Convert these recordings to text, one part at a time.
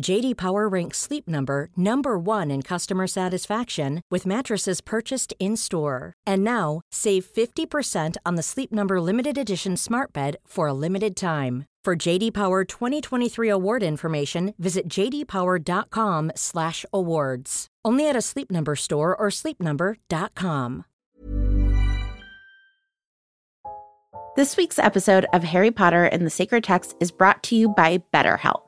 JD Power ranks Sleep Number number 1 in customer satisfaction with mattresses purchased in-store. And now, save 50% on the Sleep Number limited edition Smart Bed for a limited time. For JD Power 2023 award information, visit jdpower.com/awards. Only at a Sleep Number store or sleepnumber.com. This week's episode of Harry Potter and the Sacred Text is brought to you by BetterHelp.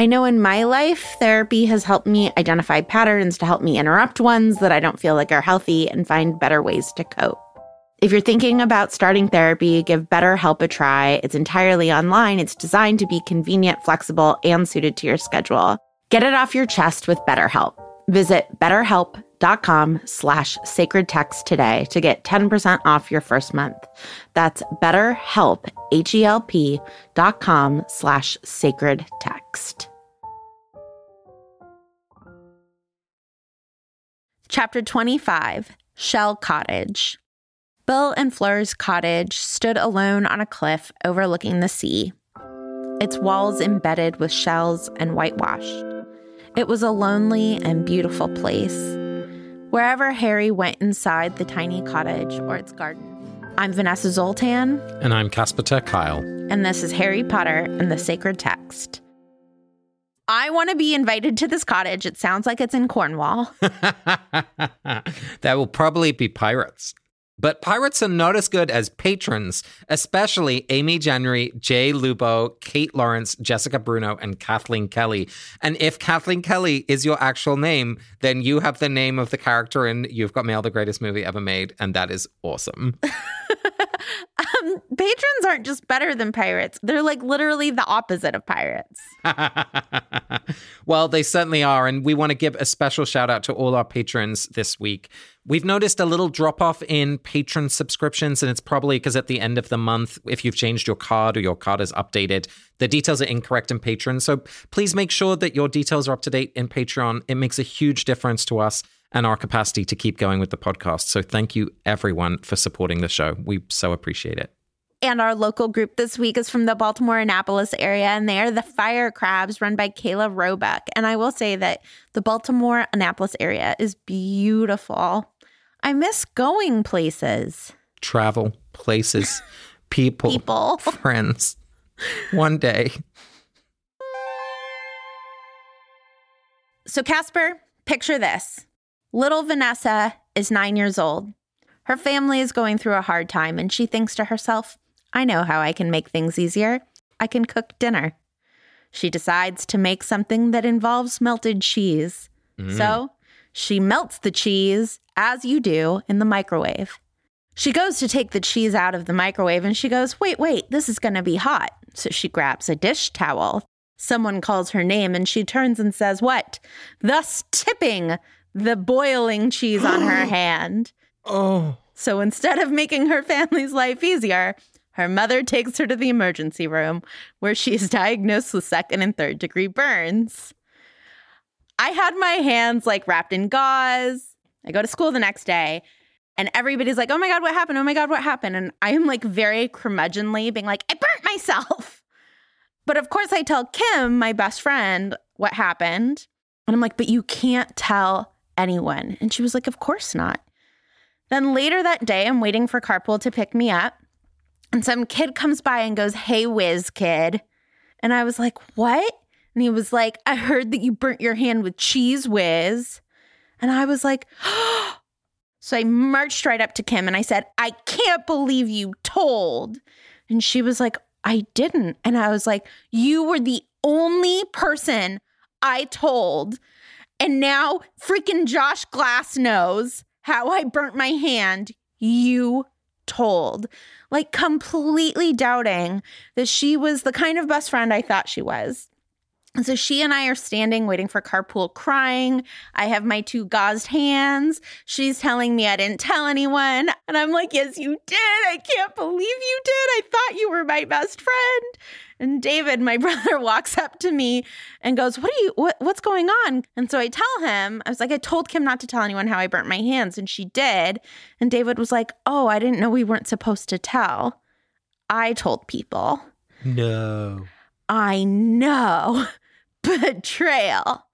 I know in my life, therapy has helped me identify patterns to help me interrupt ones that I don't feel like are healthy and find better ways to cope. If you're thinking about starting therapy, give BetterHelp a try. It's entirely online. It's designed to be convenient, flexible, and suited to your schedule. Get it off your chest with BetterHelp. Visit betterhelp.com slash sacred text today to get 10% off your first month. That's betterhelp, H-E-L-P dot com slash sacred text. Chapter 25, Shell Cottage. Bill and Fleur's cottage stood alone on a cliff overlooking the sea, its walls embedded with shells and whitewashed. It was a lonely and beautiful place. Wherever Harry went inside the tiny cottage or its garden. I'm Vanessa Zoltan. And I'm Casper ter Kuile. And this is Harry Potter and the Sacred Text. I want to be invited to this cottage. It sounds like it's in Cornwall. that will probably be pirates. But pirates are not as good as patrons, especially Amy January, Jay Lubo, Kate Lawrence, Jessica Bruno, and Kathleen Kelly. And if Kathleen Kelly is your actual name, then you have the name of the character in You've Got Mail, the greatest movie ever made. And that is awesome. um, patrons aren't just better than pirates, they're like literally the opposite of pirates. well, they certainly are. And we want to give a special shout out to all our patrons this week. We've noticed a little drop off in patron subscriptions, and it's probably because at the end of the month, if you've changed your card or your card is updated, the details are incorrect in Patreon. So please make sure that your details are up to date in Patreon. It makes a huge difference to us and our capacity to keep going with the podcast. So thank you, everyone, for supporting the show. We so appreciate it. And our local group this week is from the Baltimore Annapolis area, and they are the Fire Crabs run by Kayla Roebuck. And I will say that the Baltimore Annapolis area is beautiful. I miss going places. Travel, places, people, people, friends. One day. So, Casper, picture this little Vanessa is nine years old. Her family is going through a hard time, and she thinks to herself, I know how I can make things easier. I can cook dinner. She decides to make something that involves melted cheese. Mm. So she melts the cheese, as you do, in the microwave. She goes to take the cheese out of the microwave and she goes, Wait, wait, this is going to be hot. So she grabs a dish towel. Someone calls her name and she turns and says, What? Thus tipping the boiling cheese on her hand. Oh. So instead of making her family's life easier, her mother takes her to the emergency room where she is diagnosed with second and third degree burns. I had my hands like wrapped in gauze. I go to school the next day and everybody's like, oh my God, what happened? Oh my God, what happened? And I am like very curmudgeonly being like, I burnt myself. But of course, I tell Kim, my best friend, what happened. And I'm like, but you can't tell anyone. And she was like, of course not. Then later that day, I'm waiting for Carpool to pick me up. And some kid comes by and goes, Hey, whiz kid. And I was like, What? And he was like, I heard that you burnt your hand with Cheez Whiz. And I was like, So I marched right up to Kim and I said, I can't believe you told. And she was like, I didn't. And I was like, You were the only person I told. And now freaking Josh Glass knows how I burnt my hand. You told. Like completely doubting that she was the kind of best friend I thought she was. And so she and I are standing waiting for carpool crying. I have my two gauzed hands. She's telling me I didn't tell anyone. And I'm like, Yes, you did. I can't believe you did. I thought you were my best friend. And David, my brother, walks up to me and goes, What are you what, what's going on? And so I tell him, I was like, I told Kim not to tell anyone how I burnt my hands, and she did. And David was like, Oh, I didn't know we weren't supposed to tell. I told people. No. I know. Betrayal.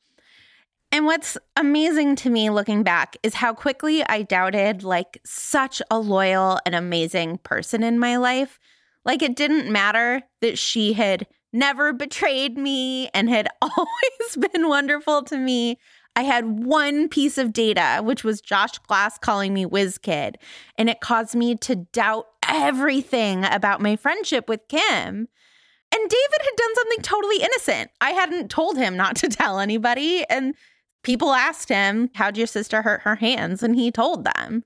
And what's amazing to me looking back is how quickly I doubted like such a loyal and amazing person in my life. Like it didn't matter that she had never betrayed me and had always been wonderful to me. I had one piece of data, which was Josh Glass calling me whiz kid, and it caused me to doubt everything about my friendship with Kim. And David had done something totally innocent. I hadn't told him not to tell anybody. And people asked him, How'd your sister hurt her hands? And he told them.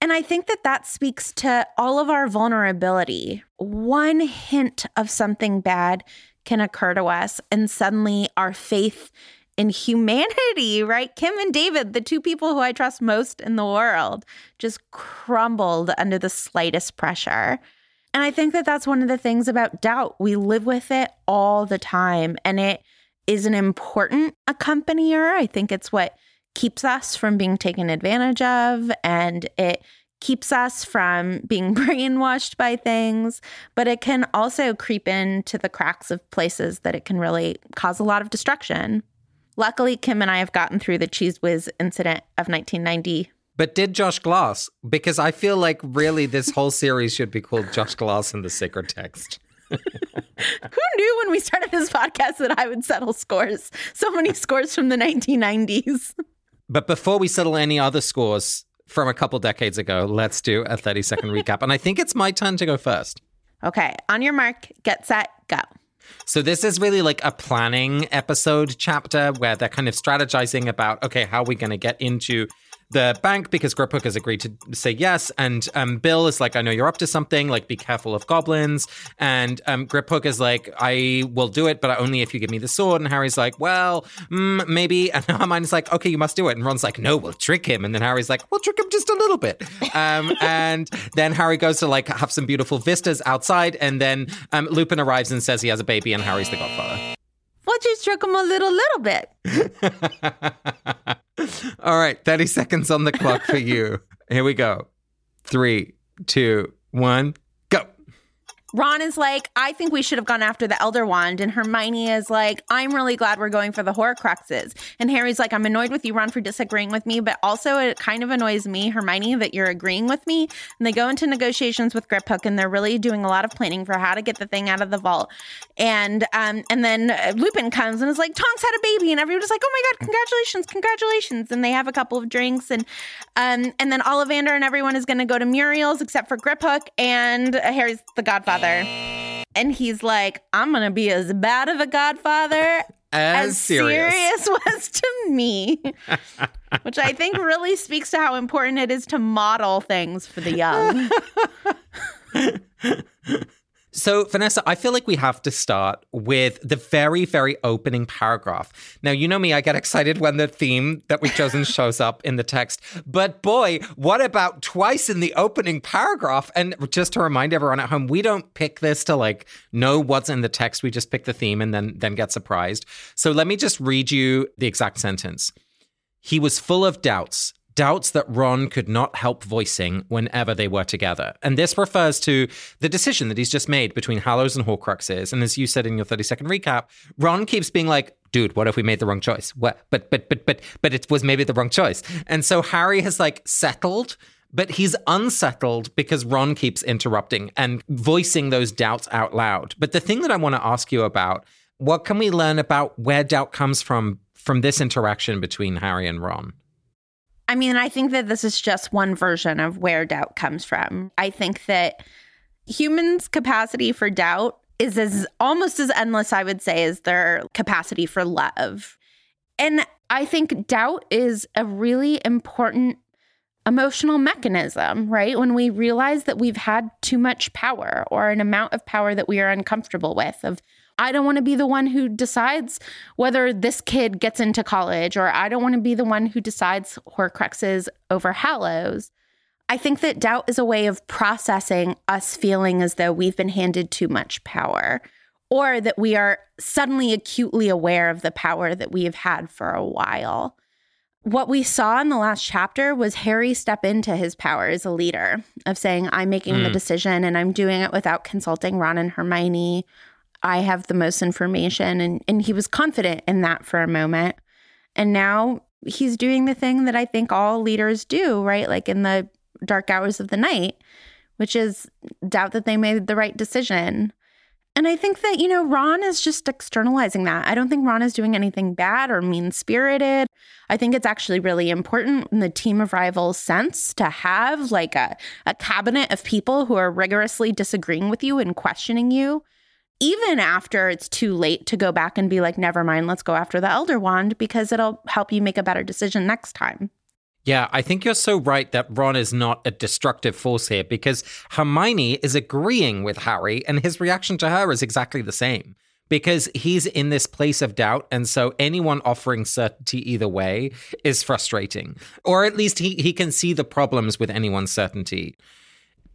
And I think that that speaks to all of our vulnerability. One hint of something bad can occur to us, and suddenly our faith in humanity, right? Kim and David, the two people who I trust most in the world, just crumbled under the slightest pressure. And I think that that's one of the things about doubt. We live with it all the time, and it is an important accompanier. I think it's what keeps us from being taken advantage of, and it keeps us from being brainwashed by things, but it can also creep into the cracks of places that it can really cause a lot of destruction. Luckily, Kim and I have gotten through the Cheez Whiz incident of 1990 but did Josh Glass? Because I feel like really this whole series should be called Josh Glass and the Sacred Text. Who knew when we started this podcast that I would settle scores? So many scores from the 1990s. But before we settle any other scores from a couple decades ago, let's do a 30 second recap. And I think it's my turn to go first. Okay. On your mark, get set, go. So this is really like a planning episode chapter where they're kind of strategizing about okay, how are we going to get into the bank because Griphook has agreed to say yes. And um, Bill is like, I know you're up to something. Like, be careful of goblins. And um, Griphook is like, I will do it, but only if you give me the sword. And Harry's like, well, mm, maybe. And Hermione's like, okay, you must do it. And Ron's like, no, we'll trick him. And then Harry's like, we'll trick him just a little bit. Um, and then Harry goes to like have some beautiful vistas outside. And then um, Lupin arrives and says he has a baby, and Harry's the godfather. We'll just trick him a little, little bit. All right, 30 seconds on the clock for you. Here we go. Three, two, one. Ron is like, I think we should have gone after the Elder Wand. And Hermione is like, I'm really glad we're going for the Horcruxes. And Harry's like, I'm annoyed with you, Ron, for disagreeing with me, but also it kind of annoys me, Hermione, that you're agreeing with me. And they go into negotiations with Griphook, and they're really doing a lot of planning for how to get the thing out of the vault. And um, and then Lupin comes and is like, Tonks had a baby, and everyone's like, Oh my god, congratulations, congratulations! And they have a couple of drinks, and um, and then Ollivander and everyone is going to go to Muriel's except for Griphook, and Harry's the Godfather godfather. And he's like, I'm going to be as bad of a godfather as, as Sirius. Sirius was to me, which I think really speaks to how important it is to model things for the young. So, Vanessa, I feel like we have to start with the very, very opening paragraph. Now, you know me, I get excited when the theme that we've chosen shows up in the text. But boy, what about twice in the opening paragraph? And just to remind everyone at home, we don't pick this to like know what's in the text. We just pick the theme and then then get surprised. So let me just read you the exact sentence. He was full of doubts doubts that Ron could not help voicing whenever they were together. And this refers to the decision that he's just made between Hallows and Horcruxes. And as you said in your 30 second recap, Ron keeps being like, dude, what if we made the wrong choice? What? But but but but but it was maybe the wrong choice. And so Harry has like settled, but he's unsettled because Ron keeps interrupting and voicing those doubts out loud. But the thing that I want to ask you about, what can we learn about where doubt comes from from this interaction between Harry and Ron? I mean, I think that this is just one version of where doubt comes from. I think that humans' capacity for doubt is as almost as endless, I would say, as their capacity for love. And I think doubt is a really important emotional mechanism, right? When we realize that we've had too much power or an amount of power that we are uncomfortable with, of I don't want to be the one who decides whether this kid gets into college, or I don't want to be the one who decides Horcruxes over Hallows. I think that doubt is a way of processing us feeling as though we've been handed too much power or that we are suddenly acutely aware of the power that we have had for a while. What we saw in the last chapter was Harry step into his power as a leader of saying, I'm making mm. the decision and I'm doing it without consulting Ron and Hermione. I have the most information. And, and he was confident in that for a moment. And now he's doing the thing that I think all leaders do, right? Like in the dark hours of the night, which is doubt that they made the right decision. And I think that, you know, Ron is just externalizing that. I don't think Ron is doing anything bad or mean spirited. I think it's actually really important in the team of rivals sense to have like a, a cabinet of people who are rigorously disagreeing with you and questioning you, even after it's too late to go back and be like, never mind, let's go after the Elder Wand because it'll help you make a better decision next time. Yeah, I think you're so right that Ron is not a destructive force here because Hermione is agreeing with Harry and his reaction to her is exactly the same because he's in this place of doubt. And so anyone offering certainty either way is frustrating, or at least he, he can see the problems with anyone's certainty.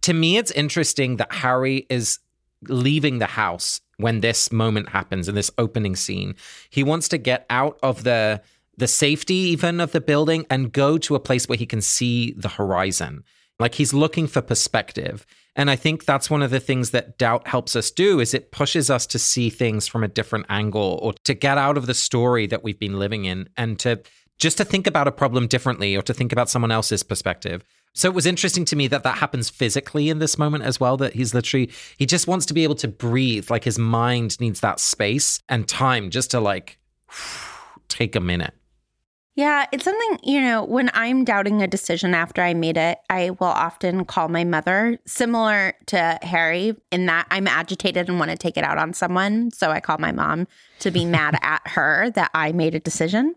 To me, it's interesting that Harry is leaving the house when this moment happens in this opening scene. He wants to get out of the the safety even of the building and go to a place where he can see the horizon. Like he's looking for perspective. And I think that's one of the things that doubt helps us do is it pushes us to see things from a different angle or to get out of the story that we've been living in and to just to think about a problem differently or to think about someone else's perspective. So it was interesting to me that that happens physically in this moment as well that he's literally he just wants to be able to breathe like his mind needs that space and time just to like take a minute. Yeah, it's something, you know, when I'm doubting a decision after I made it, I will often call my mother, similar to Harry, in that I'm agitated and want to take it out on someone. So I call my mom to be mad at her that I made a decision.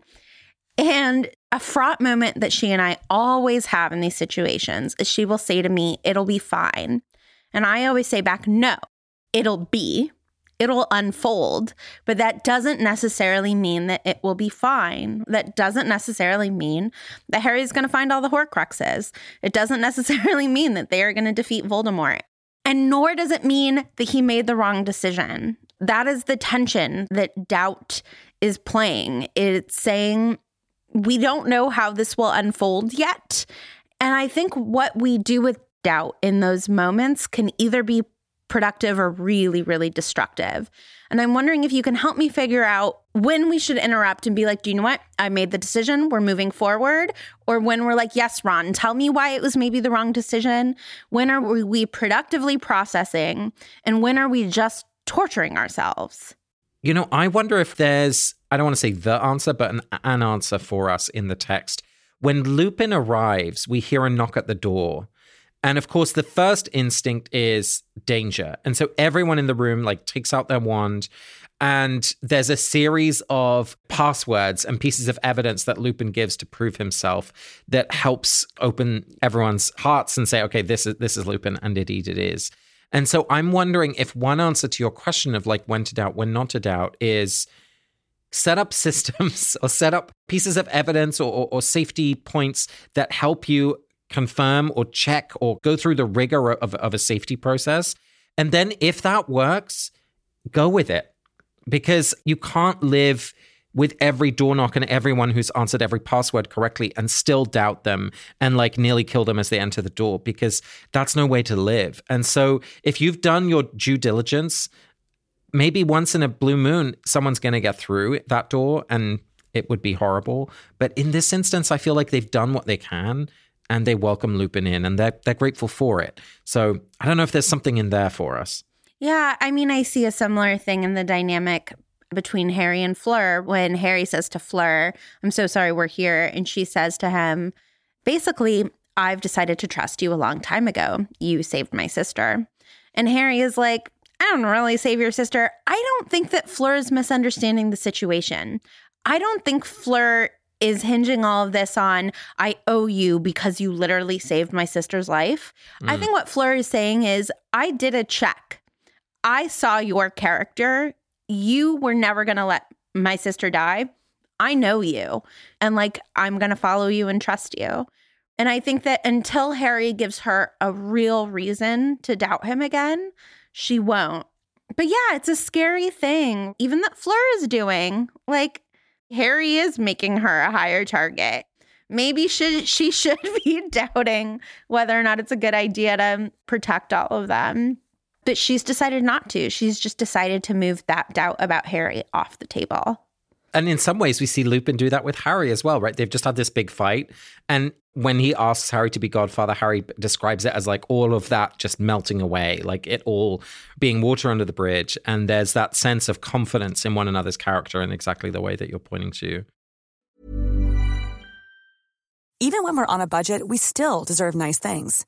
And a fraught moment that she and I always have in these situations is she will say to me, It'll be fine. And I always say back, No, it'll be it'll unfold, but that doesn't necessarily mean that it will be fine. That doesn't necessarily mean that Harry's going to find all the Horcruxes. It doesn't necessarily mean that they are going to defeat Voldemort. And nor does it mean that he made the wrong decision. That is the tension that doubt is playing. It's saying, we don't know how this will unfold yet. And I think what we do with doubt in those moments can either be productive or really, really destructive. And I'm wondering if you can help me figure out when we should interrupt and be like, do you know what? I made the decision. We're moving forward. Or when we're like, yes, Ron, tell me why it was maybe the wrong decision. When are we productively processing? And when are we just torturing ourselves? You know, I wonder if there's, I don't want to say the answer, but an, an answer for us in the text. When Lupin arrives, we hear a knock at the door. And of course, the first instinct is danger. And so everyone in the room like takes out their wand and there's a series of passwords and pieces of evidence that Lupin gives to prove himself that helps open everyone's hearts and say, okay, this is this is Lupin, and indeed it is. And so I'm wondering if one answer to your question of like when to doubt, when not to doubt is set up systems or set up pieces of evidence or, or, or safety points that help you confirm or check or go through the rigor of, of a safety process. And then if that works, go with it because you can't live with every door knock and everyone who's answered every password correctly and still doubt them and like nearly kill them as they enter the door because that's no way to live. And so if you've done your due diligence, maybe once in a blue moon, someone's going to get through that door and it would be horrible. But in this instance, I feel like they've done what they can and they welcome Lupin in and they're, they're grateful for it. So I don't know if there's something in there for us. Yeah, I mean, I see a similar thing in the dynamic between Harry and Fleur when Harry says to Fleur, I'm so sorry we're here. And she says to him, basically, I've decided to trust you a long time ago. You saved my sister. And Harry is like, I don't really save your sister. I don't think that Fleur is misunderstanding the situation. I don't think Fleur is hinging all of this on I owe you because you literally saved my sister's life. Mm. I think what Fleur is saying is I did a check. I saw your character. You were never going to let my sister die. I know you. And like, I'm going to follow you and trust you. And I think that until Harry gives her a real reason to doubt him again, she won't. But yeah, it's a scary thing, even that Fleur is doing. Like, Harry is making her a higher target. Maybe she, she should be doubting whether or not it's a good idea to protect all of them. But she's decided not to. She's just decided to move that doubt about Harry off the table. And in some ways, we see Lupin do that with Harry as well, right? They've just had this big fight. And when he asks Harry to be Godfather, Harry describes it as like all of that just melting away, like it all being water under the bridge. And there's that sense of confidence in one another's character in exactly the way that you're pointing to. Even when we're on a budget, we still deserve nice things.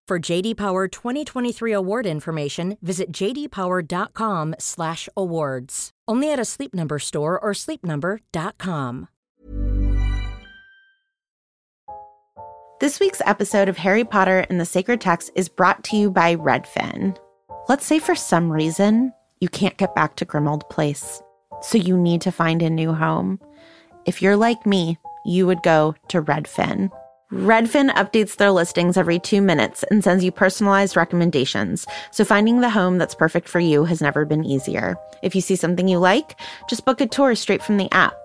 For JD Power 2023 award information, visit jdpower.com/awards. Only at a Sleep Number store or sleepnumber.com. This week's episode of Harry Potter and the Sacred Text is brought to you by Redfin. Let's say for some reason you can't get back to Grimmauld Place, so you need to find a new home. If you're like me, you would go to Redfin. Redfin updates their listings every two minutes and sends you personalized recommendations, so finding the home that's perfect for you has never been easier. If you see something you like, just book a tour straight from the app.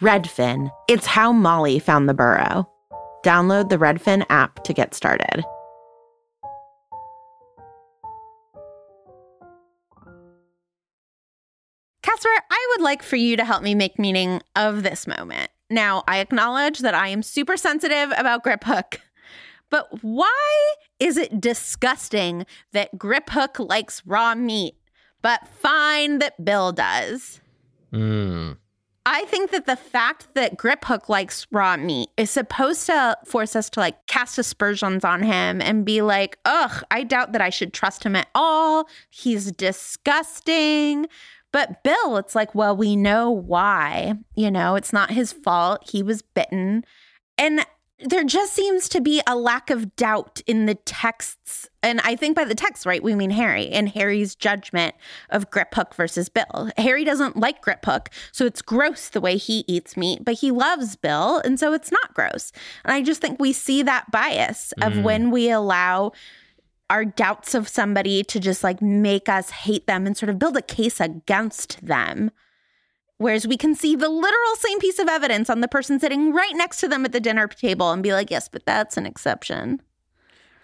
Redfin. It's how Molly found the burrow. Download the Redfin app to get started. Casper, I would like for you to help me make meaning of this moment. Now, I acknowledge that I am super sensitive about Griphook, but why is it disgusting that Griphook likes raw meat, but fine that Bill does? Hmm. I think that the fact that Griphook likes raw meat is supposed to force us to like cast aspersions on him and be like, ugh, I doubt that I should trust him at all. He's disgusting. But Bill, it's like, well, we know why. You know, it's not his fault. He was bitten. And there just seems to be a lack of doubt in the texts. And I think by the text, right, we mean Harry and Harry's judgment of Griphook versus Bill. Harry doesn't like Griphook, so it's gross the way he eats meat, but he loves Bill, and so it's not gross. And I just think we see that bias of mm. when we allow our doubts of somebody to just like make us hate them and sort of build a case against them Whereas we can see the literal same piece of evidence on the person sitting right next to them at the dinner table and be like, yes, but that's an exception.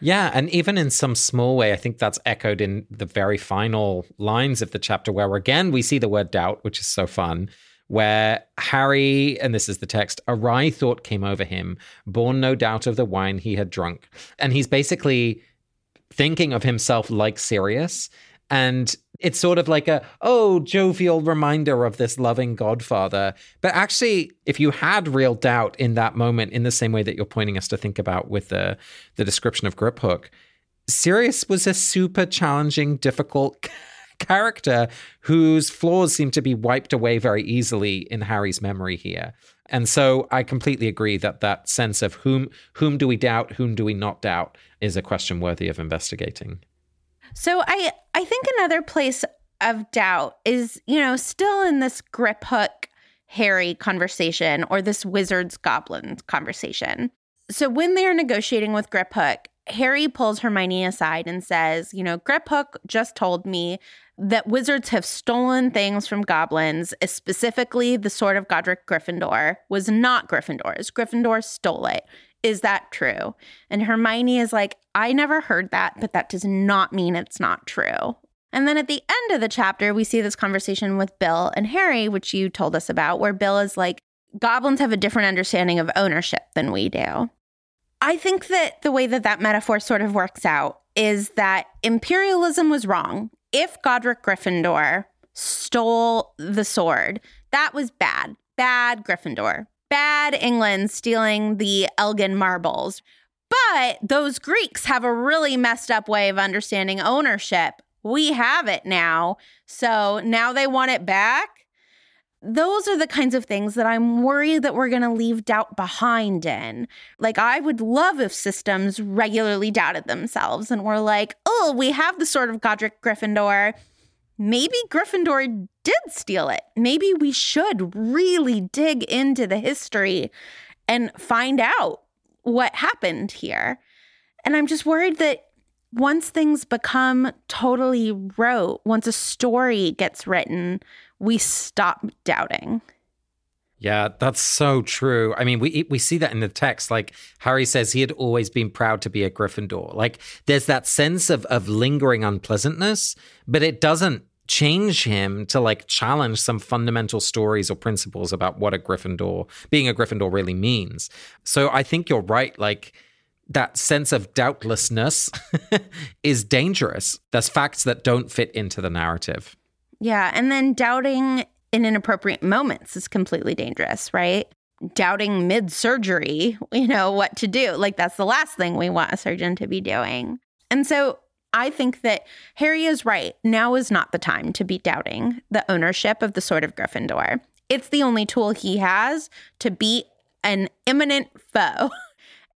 Yeah, and even in some small way, I think that's echoed in the very final lines of the chapter, where again we see the word doubt, which is so fun. Where Harry, and this is the text, a wry thought came over him, born no doubt of the wine he had drunk. And he's basically thinking of himself like Sirius. And it's sort of like a, oh, jovial reminder of this loving godfather. But actually, if you had real doubt in that moment, in the same way that you're pointing us to think about with the, the description of Griphook, Sirius was a super challenging, difficult character whose flaws seem to be wiped away very easily in Harry's memory here. And so I completely agree that that sense of whom whom do we doubt, whom do we not doubt is a question worthy of investigating. So I I think another place of doubt is, you know, still in this Griphook Harry conversation or this wizards goblins conversation. So when they're negotiating with Griphook, Harry pulls Hermione aside and says, you know, Griphook just told me that wizards have stolen things from goblins, eh, specifically the sword of Godric Gryffindor was not Gryffindor's. Gryffindor stole it. Is that true? And Hermione is like, I never heard that, but that does not mean it's not true. And then at the end of the chapter, we see this conversation with Bill and Harry, which you told us about, where Bill is like, goblins have a different understanding of ownership than we do. I think that the way that that metaphor sort of works out is that imperialism was wrong. If Godric Gryffindor stole the sword, that was bad. Bad Gryffindor bad England stealing the Elgin marbles. But those Greeks have a really messed up way of understanding ownership. We have it now. So now they want it back. Those are the kinds of things that I'm worried that we're going to leave doubt behind in. Like, I would love if systems regularly doubted themselves and were like, oh, we have the sword of Godric Gryffindor maybe Gryffindor did steal it. Maybe we should really dig into the history and find out what happened here. And I'm just worried that once things become totally rote, once a story gets written, we stop doubting. Yeah, that's so true. I mean, we we see that in the text. Like Harry says, he had always been proud to be a Gryffindor. Like there's that sense of of lingering unpleasantness, but it doesn't change him to like challenge some fundamental stories or principles about what a Gryffindor being a Gryffindor really means. So I think you're right. Like that sense of doubtlessness is dangerous. There's facts that don't fit into the narrative. Yeah, and then doubting in inappropriate moments is completely dangerous, right? Doubting mid surgery, you know, what to do. Like, that's the last thing we want a surgeon to be doing. And so I think that Harry is right. Now is not the time to be doubting the ownership of the Sword of Gryffindor. It's the only tool he has to beat an imminent foe.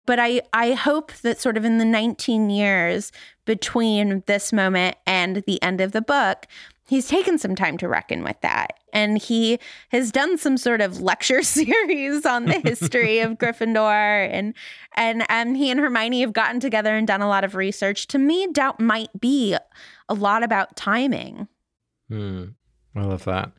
But I, I hope that sort of in the 19 years between this moment and the end of the book, he's taken some time to reckon with that. And he has done some sort of lecture series on the history of Gryffindor. And and and he and Hermione have gotten together and done a lot of research. To me, doubt might be a lot about timing. Hmm. I love that.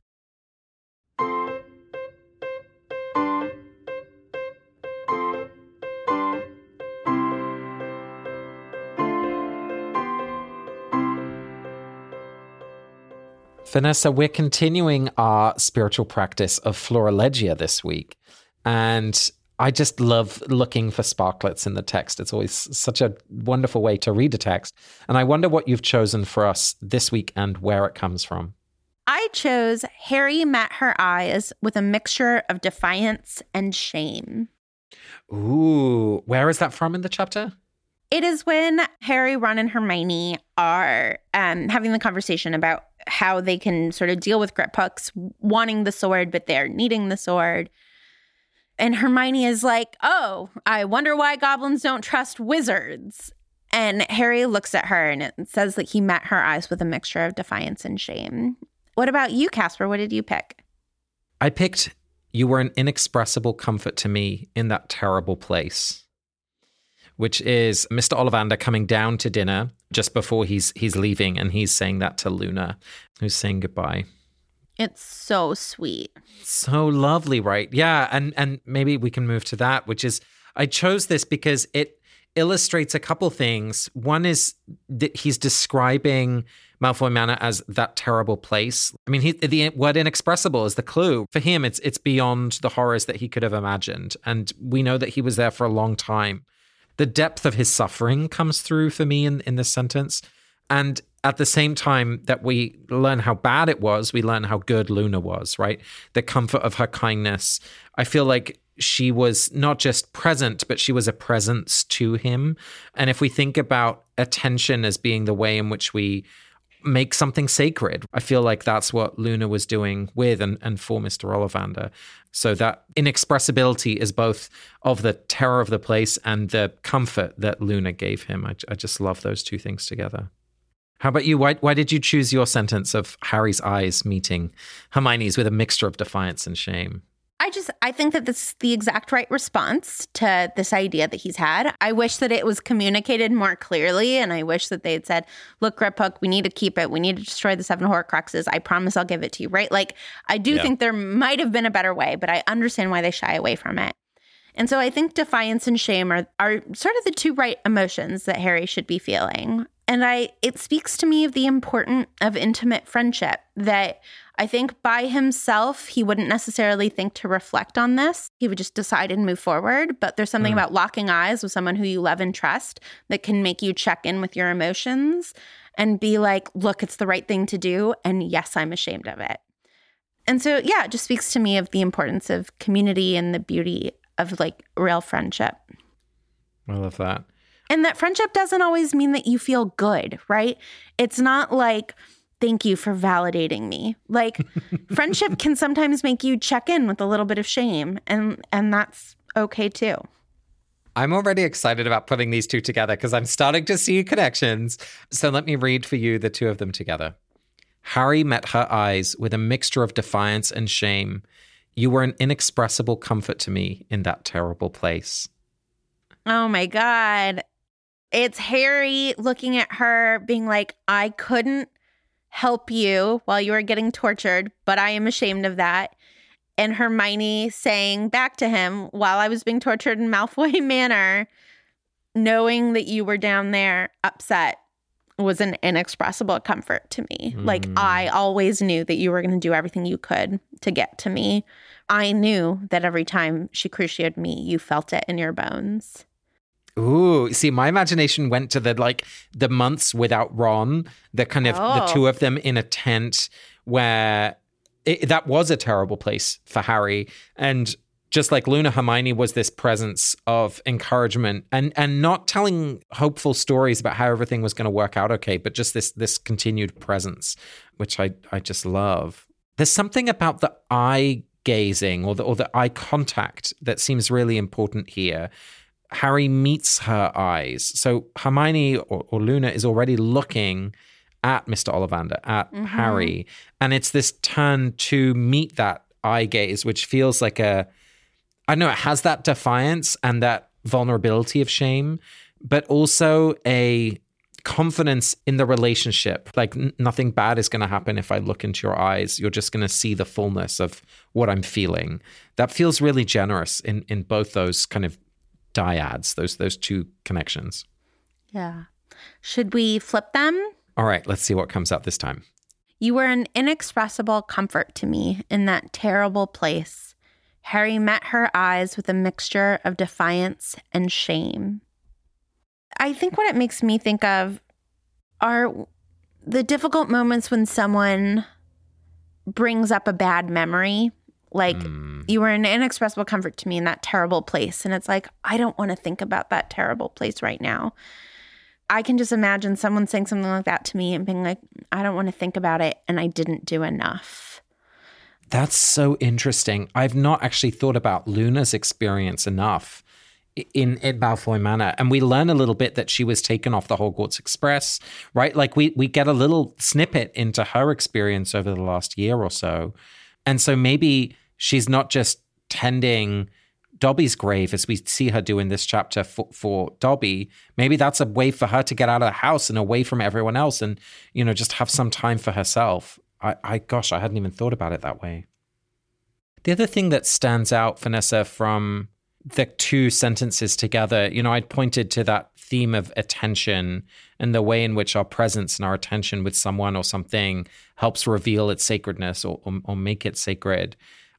Vanessa, we're continuing our spiritual practice of Florilegia this week. And I just love looking for sparklets in the text. It's always such a wonderful way to read a text. And I wonder what you've chosen for us this week and where it comes from. I chose Harry met her eyes with a mixture of defiance and shame. Ooh, where is that from in the chapter? It is when Harry, Ron, and Hermione are um, having the conversation about how they can sort of deal with Griphooks wanting the sword, but they're needing the sword. And Hermione is like, Oh, I wonder why goblins don't trust wizards. And Harry looks at her and it says that he met her eyes with a mixture of defiance and shame. What about you, Casper? What did you pick? I picked You Were an Inexpressible Comfort to Me in That Terrible Place which is Mr. Ollivander coming down to dinner just before he's he's leaving, and he's saying that to Luna, who's saying goodbye. It's so sweet. So lovely, right? Yeah, and and maybe we can move to that, which is I chose this because it illustrates a couple things. One is that he's describing Malfoy Manor as that terrible place. I mean, he, the word inexpressible is the clue. For him, it's it's beyond the horrors that he could have imagined, and we know that he was there for a long time. The depth of his suffering comes through for me in in this sentence, and at the same time that we learn how bad it was, we learn how good Luna was, right? The comfort of her kindness. I feel like she was not just present, but she was a presence to him. And if we think about attention as being the way in which we make something sacred, I feel like that's what Luna was doing with and, and for Mr. Ollivander. So that inexpressibility is both of the terror of the place and the comfort that Luna gave him. I, I just love those two things together. How about you? Why, why did you choose your sentence of Harry's eyes meeting Hermione's with a mixture of defiance and shame? I just I think that this is the exact right response to this idea that he's had. I wish that it was communicated more clearly, and I wish that they had said, "Look, Griphook, we need to keep it. We need to destroy the seven Horcruxes. I promise I'll give it to you." Right? Like I do yeah. think there might have been a better way, but I understand why they shy away from it. And so I think defiance and shame are are sort of the two right emotions that Harry should be feeling. And I it speaks to me of the importance of intimate friendship that I think by himself he wouldn't necessarily think to reflect on this. He would just decide and move forward, but there's something mm. about locking eyes with someone who you love and trust that can make you check in with your emotions and be like, "Look, it's the right thing to do and yes, I'm ashamed of it." And so, yeah, it just speaks to me of the importance of community and the beauty of like real friendship. I love that. And that friendship doesn't always mean that you feel good, right? It's not like, thank you for validating me. Like friendship can sometimes make you check in with a little bit of shame and and that's okay too. I'm already excited about putting these two together because I'm starting to see connections. So let me read for you the two of them together. Harry met her eyes with a mixture of defiance and shame. You were an inexpressible comfort to me in that terrible place. Oh my God it's Harry looking at her, being like, I couldn't help you while you were getting tortured, but I am ashamed of that. And Hermione saying back to him, while I was being tortured in Malfoy Manor, knowing that you were down there upset was an inexpressible comfort to me. Mm. Like, I always knew that you were going to do everything you could to get to me. I knew that every time she cruciated me, you felt it in your bones. Ooh, see, my imagination went to the like the months without Ron, the kind of oh. the two oh. of them in a tent where it, that was a terrible place for Harry, and just like Luna, Hermione was this presence of encouragement and and not telling hopeful stories about how everything was going to work out okay, but just this this continued presence, which I I just love. There's something about the eye gazing or the or the eye contact that seems really important here Harry meets her eyes. So Hermione or, or Luna is already looking at Mr. Ollivander, at mm-hmm. Harry. And it's this turn to meet that eye gaze, which feels like a, I know, it has that defiance and that vulnerability of shame, but also a confidence in the relationship. Like n- nothing bad is going to happen if I look into your eyes. You're just going to see the fullness of what I'm feeling. That feels really generous in in both those kind of dyads, those those two connections. Yeah. Should we flip them? All right, let's see what comes out this time. You were an inexpressible comfort to me in that terrible place. Harry met her eyes with a mixture of defiance and shame. I think what it makes me think of are the difficult moments when someone brings up a bad memory like mm. you were an inexpressible comfort to me in that terrible place. And it's like, I don't want to think about that terrible place right now. I can just imagine someone saying something like that to me and being like, I don't want to think about it. And I didn't do enough. That's so interesting. I've not actually thought about Luna's experience enough in Ed Malfoy Manor, and we learn a little bit that she was taken off the Hogwarts Express, right? Like we we get a little snippet into her experience over the last year or so, and so maybe she's not just tending Dobby's grave as we see her do in this chapter for, for Dobby. Maybe that's a way for her to get out of the house and away from everyone else and, you know, just have some time for herself. I, I gosh, I hadn't even thought about it that way. The other thing that stands out, Vanessa, from the two sentences together, you know, I'd pointed to that theme of attention and the way in which our presence and our attention with someone or something helps reveal its sacredness or, or, or make it sacred.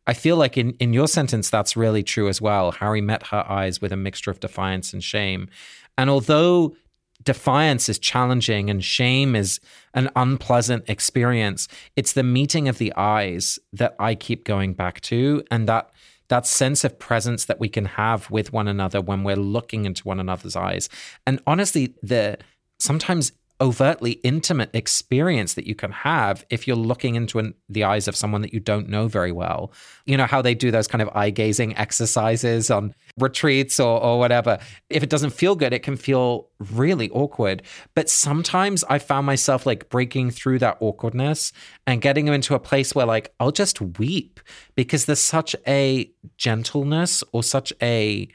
I feel like in, in your sentence, that's really true as well. Harry met her eyes with a mixture of defiance and shame. And although defiance is challenging and shame is an unpleasant experience, it's the meeting of the eyes that I keep going back to. And that that sense of presence that we can have with one another when we're looking into one another's eyes. And honestly, the sometimes overtly intimate experience that you can have if you're looking into an, the eyes of someone that you don't know very well. You know how they do those kind of eye gazing exercises on retreats or, or whatever. If it doesn't feel good, it can feel really awkward. But sometimes I found myself like breaking through that awkwardness and getting into a place where like I'll just weep because there's such a gentleness or such a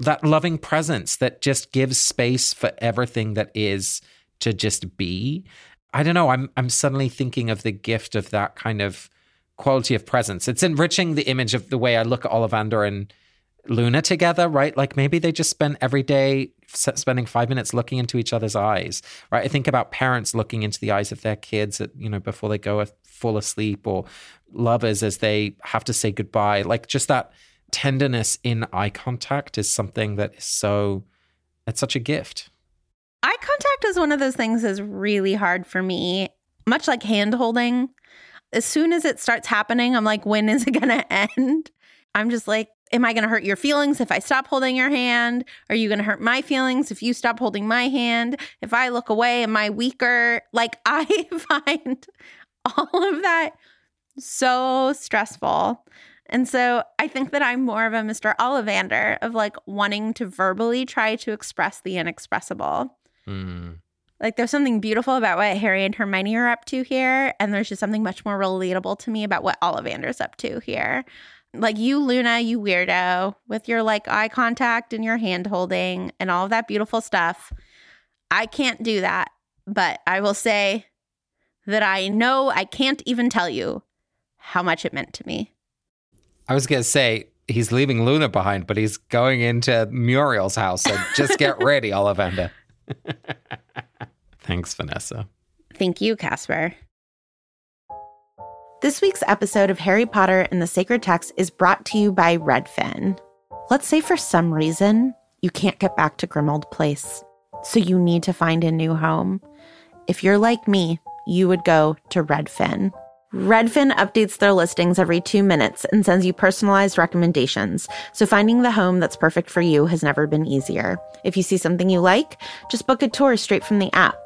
that loving presence that just gives space for everything that is to just be. I don't know. I'm I'm suddenly thinking of the gift of that kind of quality of presence. It's enriching the image of the way I look at Ollivander and Luna together, right? Like maybe they just spend every day spending five minutes looking into each other's eyes, right? I think about parents looking into the eyes of their kids, at, you know, before they go fall asleep, or lovers as they have to say goodbye. Like just that tenderness in eye contact is something that is so. It's such a gift. Eye contact is one of those things that's really hard for me, much like hand holding. As soon as it starts happening, I'm like, when is it going to end? I'm just like, am I going to hurt your feelings if I stop holding your hand? Are you going to hurt my feelings if you stop holding my hand? If I look away, am I weaker? Like, I find all of that so stressful. And so I think that I'm more of a Mr. Ollivander of like wanting to verbally try to express the inexpressible. Mm. Like there's something beautiful about what Harry and Hermione are up to here, and there's just something much more relatable to me about what Ollivander's up to here. Like you, Luna, you weirdo, with your like eye contact and your hand holding and all of that beautiful stuff. I can't do that, but I will say that I know I can't even tell you how much it meant to me. I was gonna say he's leaving Luna behind, but he's going into Muriel's house. So just get ready, Ollivander. Thanks, Vanessa. Thank you, Casper. This week's episode of Harry Potter and the Sacred Text is brought to you by Redfin. Let's say for some reason you can't get back to Grimmauld Place, so you need to find a new home. If you're like me, you would go to Redfin. Redfin updates their listings every two minutes and sends you personalized recommendations, so finding the home that's perfect for you has never been easier. If you see something you like, just book a tour straight from the app.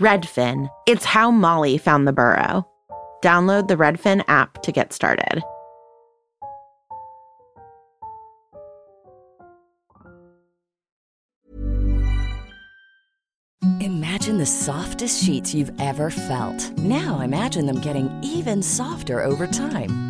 Redfin. It's how Molly found the burrow. Download the Redfin app to get started. Imagine the softest sheets you've ever felt. Now imagine them getting even softer over time.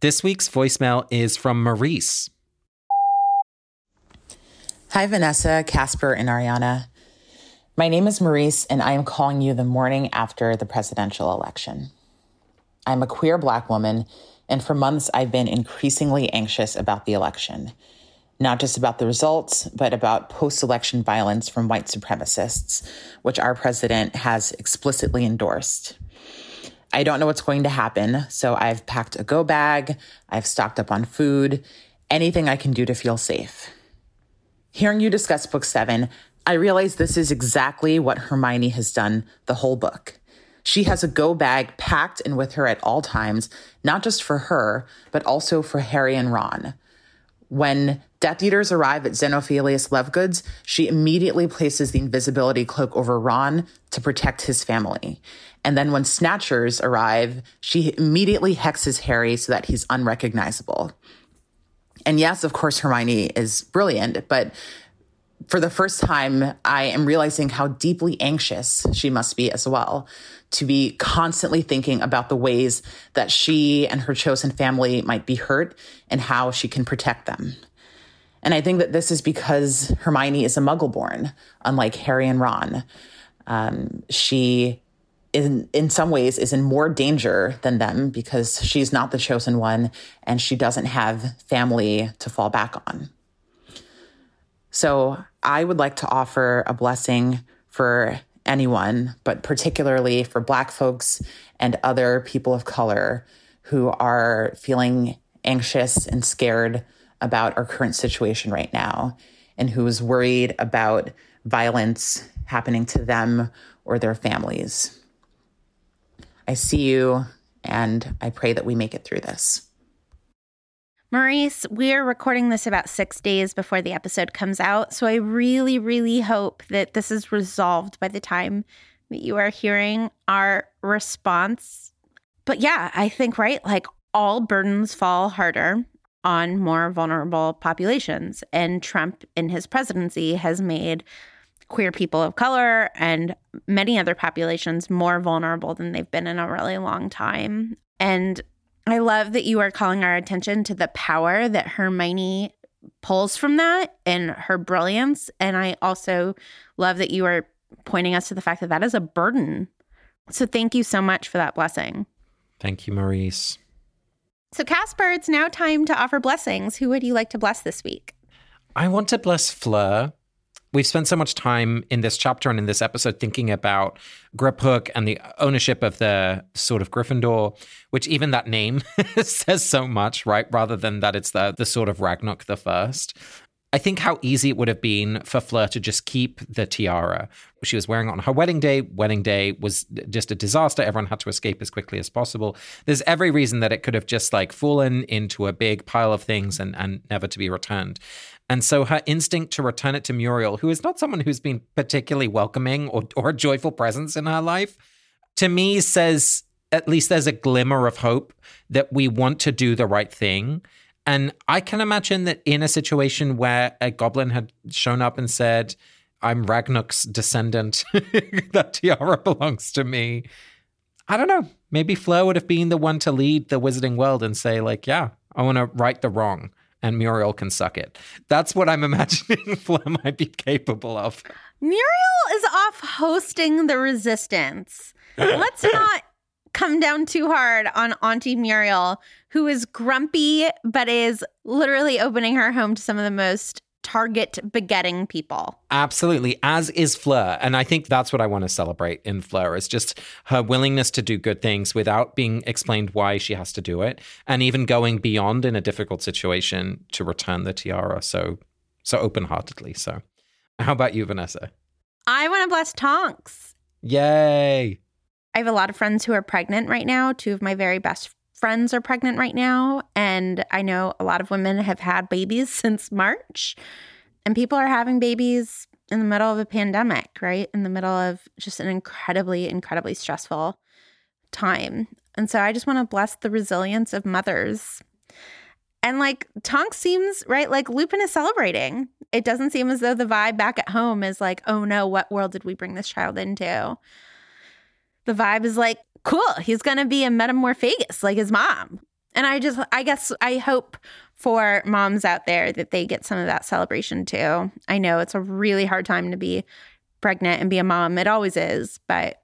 This week's voicemail is from Maurice. Hi, Vanessa, Casper, and Ariana. My name is Maurice, and I am calling you the morning after the presidential election. I'm a queer Black woman, and for months I've been increasingly anxious about the election. Not just about the results, but about post election violence from white supremacists, which our president has explicitly endorsed. I don't know what's going to happen, so I've packed a go bag, I've stocked up on food, anything I can do to feel safe. Hearing you discuss book seven, I realize this is exactly what Hermione has done the whole book. She has a go bag packed and with her at all times, not just for her, but also for Harry and Ron. When Death Eaters arrive at Xenophilius Lovegood's, she immediately places the invisibility cloak over Ron to protect his family. And then when Snatchers arrive, she immediately hexes Harry so that he's unrecognizable. And yes, of course, Hermione is brilliant, but for the first time, I am realizing how deeply anxious she must be as well to be constantly thinking about the ways that she and her chosen family might be hurt and how she can protect them. And I think that this is because Hermione is a muggle born, unlike Harry and Ron. Um, she, in, in some ways, is in more danger than them because she's not the chosen one and she doesn't have family to fall back on. So I would like to offer a blessing for anyone, but particularly for Black folks and other people of color who are feeling anxious and scared about our current situation right now and who is worried about violence happening to them or their families. I see you and I pray that we make it through this. Maurice, we're recording this about six days before the episode comes out. So I really, really hope that this is resolved by the time that you are hearing our response. But yeah, I think, right? Like all burdens fall harder on more vulnerable populations. And Trump, in his presidency, has made queer people of color and many other populations more vulnerable than they've been in a really long time. And I love that you are calling our attention to the power that Hermione pulls from that and her brilliance. And I also love that you are pointing us to the fact that that is a burden. So thank you so much for that blessing. Thank you, Maurice. So, Casper, it's now time to offer blessings. Who would you like to bless this week? I want to bless Fleur we've spent so much time in this chapter and in this episode thinking about Griphook and the ownership of the sword of Gryffindor, which even that name says so much, right? Rather than that it's the the sort of Ragnuk the first. I think how easy it would have been for Fleur to just keep the tiara. She was wearing it on her wedding day. Wedding day was just a disaster. Everyone had to escape as quickly as possible. There's every reason that it could have just like fallen into a big pile of things and, and never to be returned. And so her instinct to return it to Muriel, who is not someone who's been particularly welcoming or, or a joyful presence in her life, to me says at least there's a glimmer of hope that we want to do the right thing. And I can imagine that in a situation where a goblin had shown up and said, I'm Ragnuk's descendant, that tiara belongs to me. I don't know. Maybe Fleur would have been the one to lead the wizarding world and say, like, yeah, I want to right the wrong and Muriel can suck it. That's what I'm imagining Phlegm might be capable of. Muriel is off hosting the resistance. Let's not come down too hard on Auntie Muriel, who is grumpy but is literally opening her home to some of the most target begetting people. Absolutely, as is Fleur. And I think that's what I want to celebrate in Fleur is just her willingness to do good things without being explained why she has to do it and even going beyond in a difficult situation to return the tiara so so open-heartedly. So how about you, Vanessa? I want to bless Tonks. Yay. I have a lot of friends who are pregnant right now. Two of my very best friends are pregnant right now. And I know a lot of women have had babies since March. And people are having babies in the middle of a pandemic, right? In the middle of just an incredibly, incredibly stressful time. And so I just want to bless the resilience of mothers. And like Tonks seems, right? Like Lupin is celebrating. It doesn't seem as though the vibe back at home is like, oh no, what world did we bring this child into? The vibe is like, cool, he's going to be a metamorphmagus like his mom. And I just, I guess, I hope for moms out there that they get some of that celebration too. I know it's a really hard time to be pregnant and be a mom. It always is, but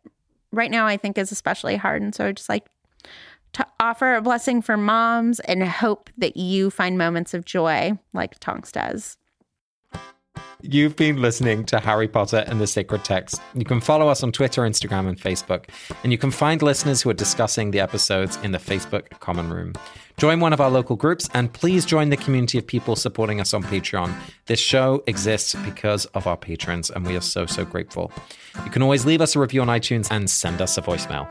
right now I think is especially hard. And so I just like to offer a blessing for moms and hope that you find moments of joy like Tonks does. You've been listening to Harry Potter and the Sacred Text. You can follow us on Twitter, Instagram, and Facebook. And you can find listeners who are discussing the episodes in the Facebook Common Room. Join one of our local groups and please join the community of people supporting us on Patreon. This show exists because of our patrons, and we are so, so grateful. You can always leave us a review on iTunes and send us a voicemail.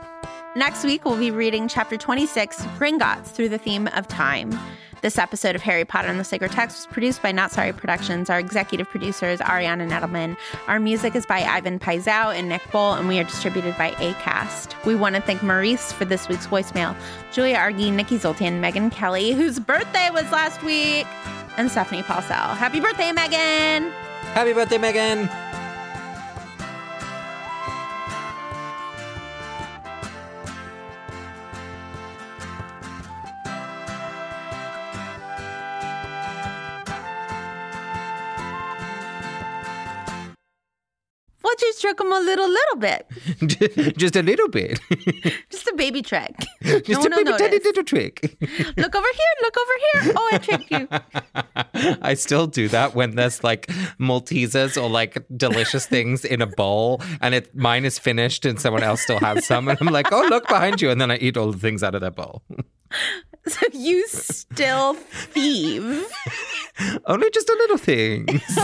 Next week, we'll be reading chapter 26, Gringotts, through the theme of time. This episode of Harry Potter and the Sacred Text was produced by Not Sorry Productions. Our executive producer is Ariana Nedelman. Our music is by Ivan Paisau and Nick Bull, and we are distributed by ACAST. We want to thank Maurice for this week's voicemail, Julia Argy, Nikki Zoltan, Megan Kelly, whose birthday was last week, and Stephanie Paulsell. Happy birthday, Megan! Happy birthday, Megan! We'll just trick him a little, little bit. Just a little bit. Just a baby trick. Just no a baby tiny little trick. Look over here, look over here. Oh, I tricked you. I still do that when there's like Maltesers or like delicious things in a bowl and it mine is finished and someone else still has some and I'm like, oh look behind you and then I eat all the things out of that bowl. So you still thieve. Only just a little things.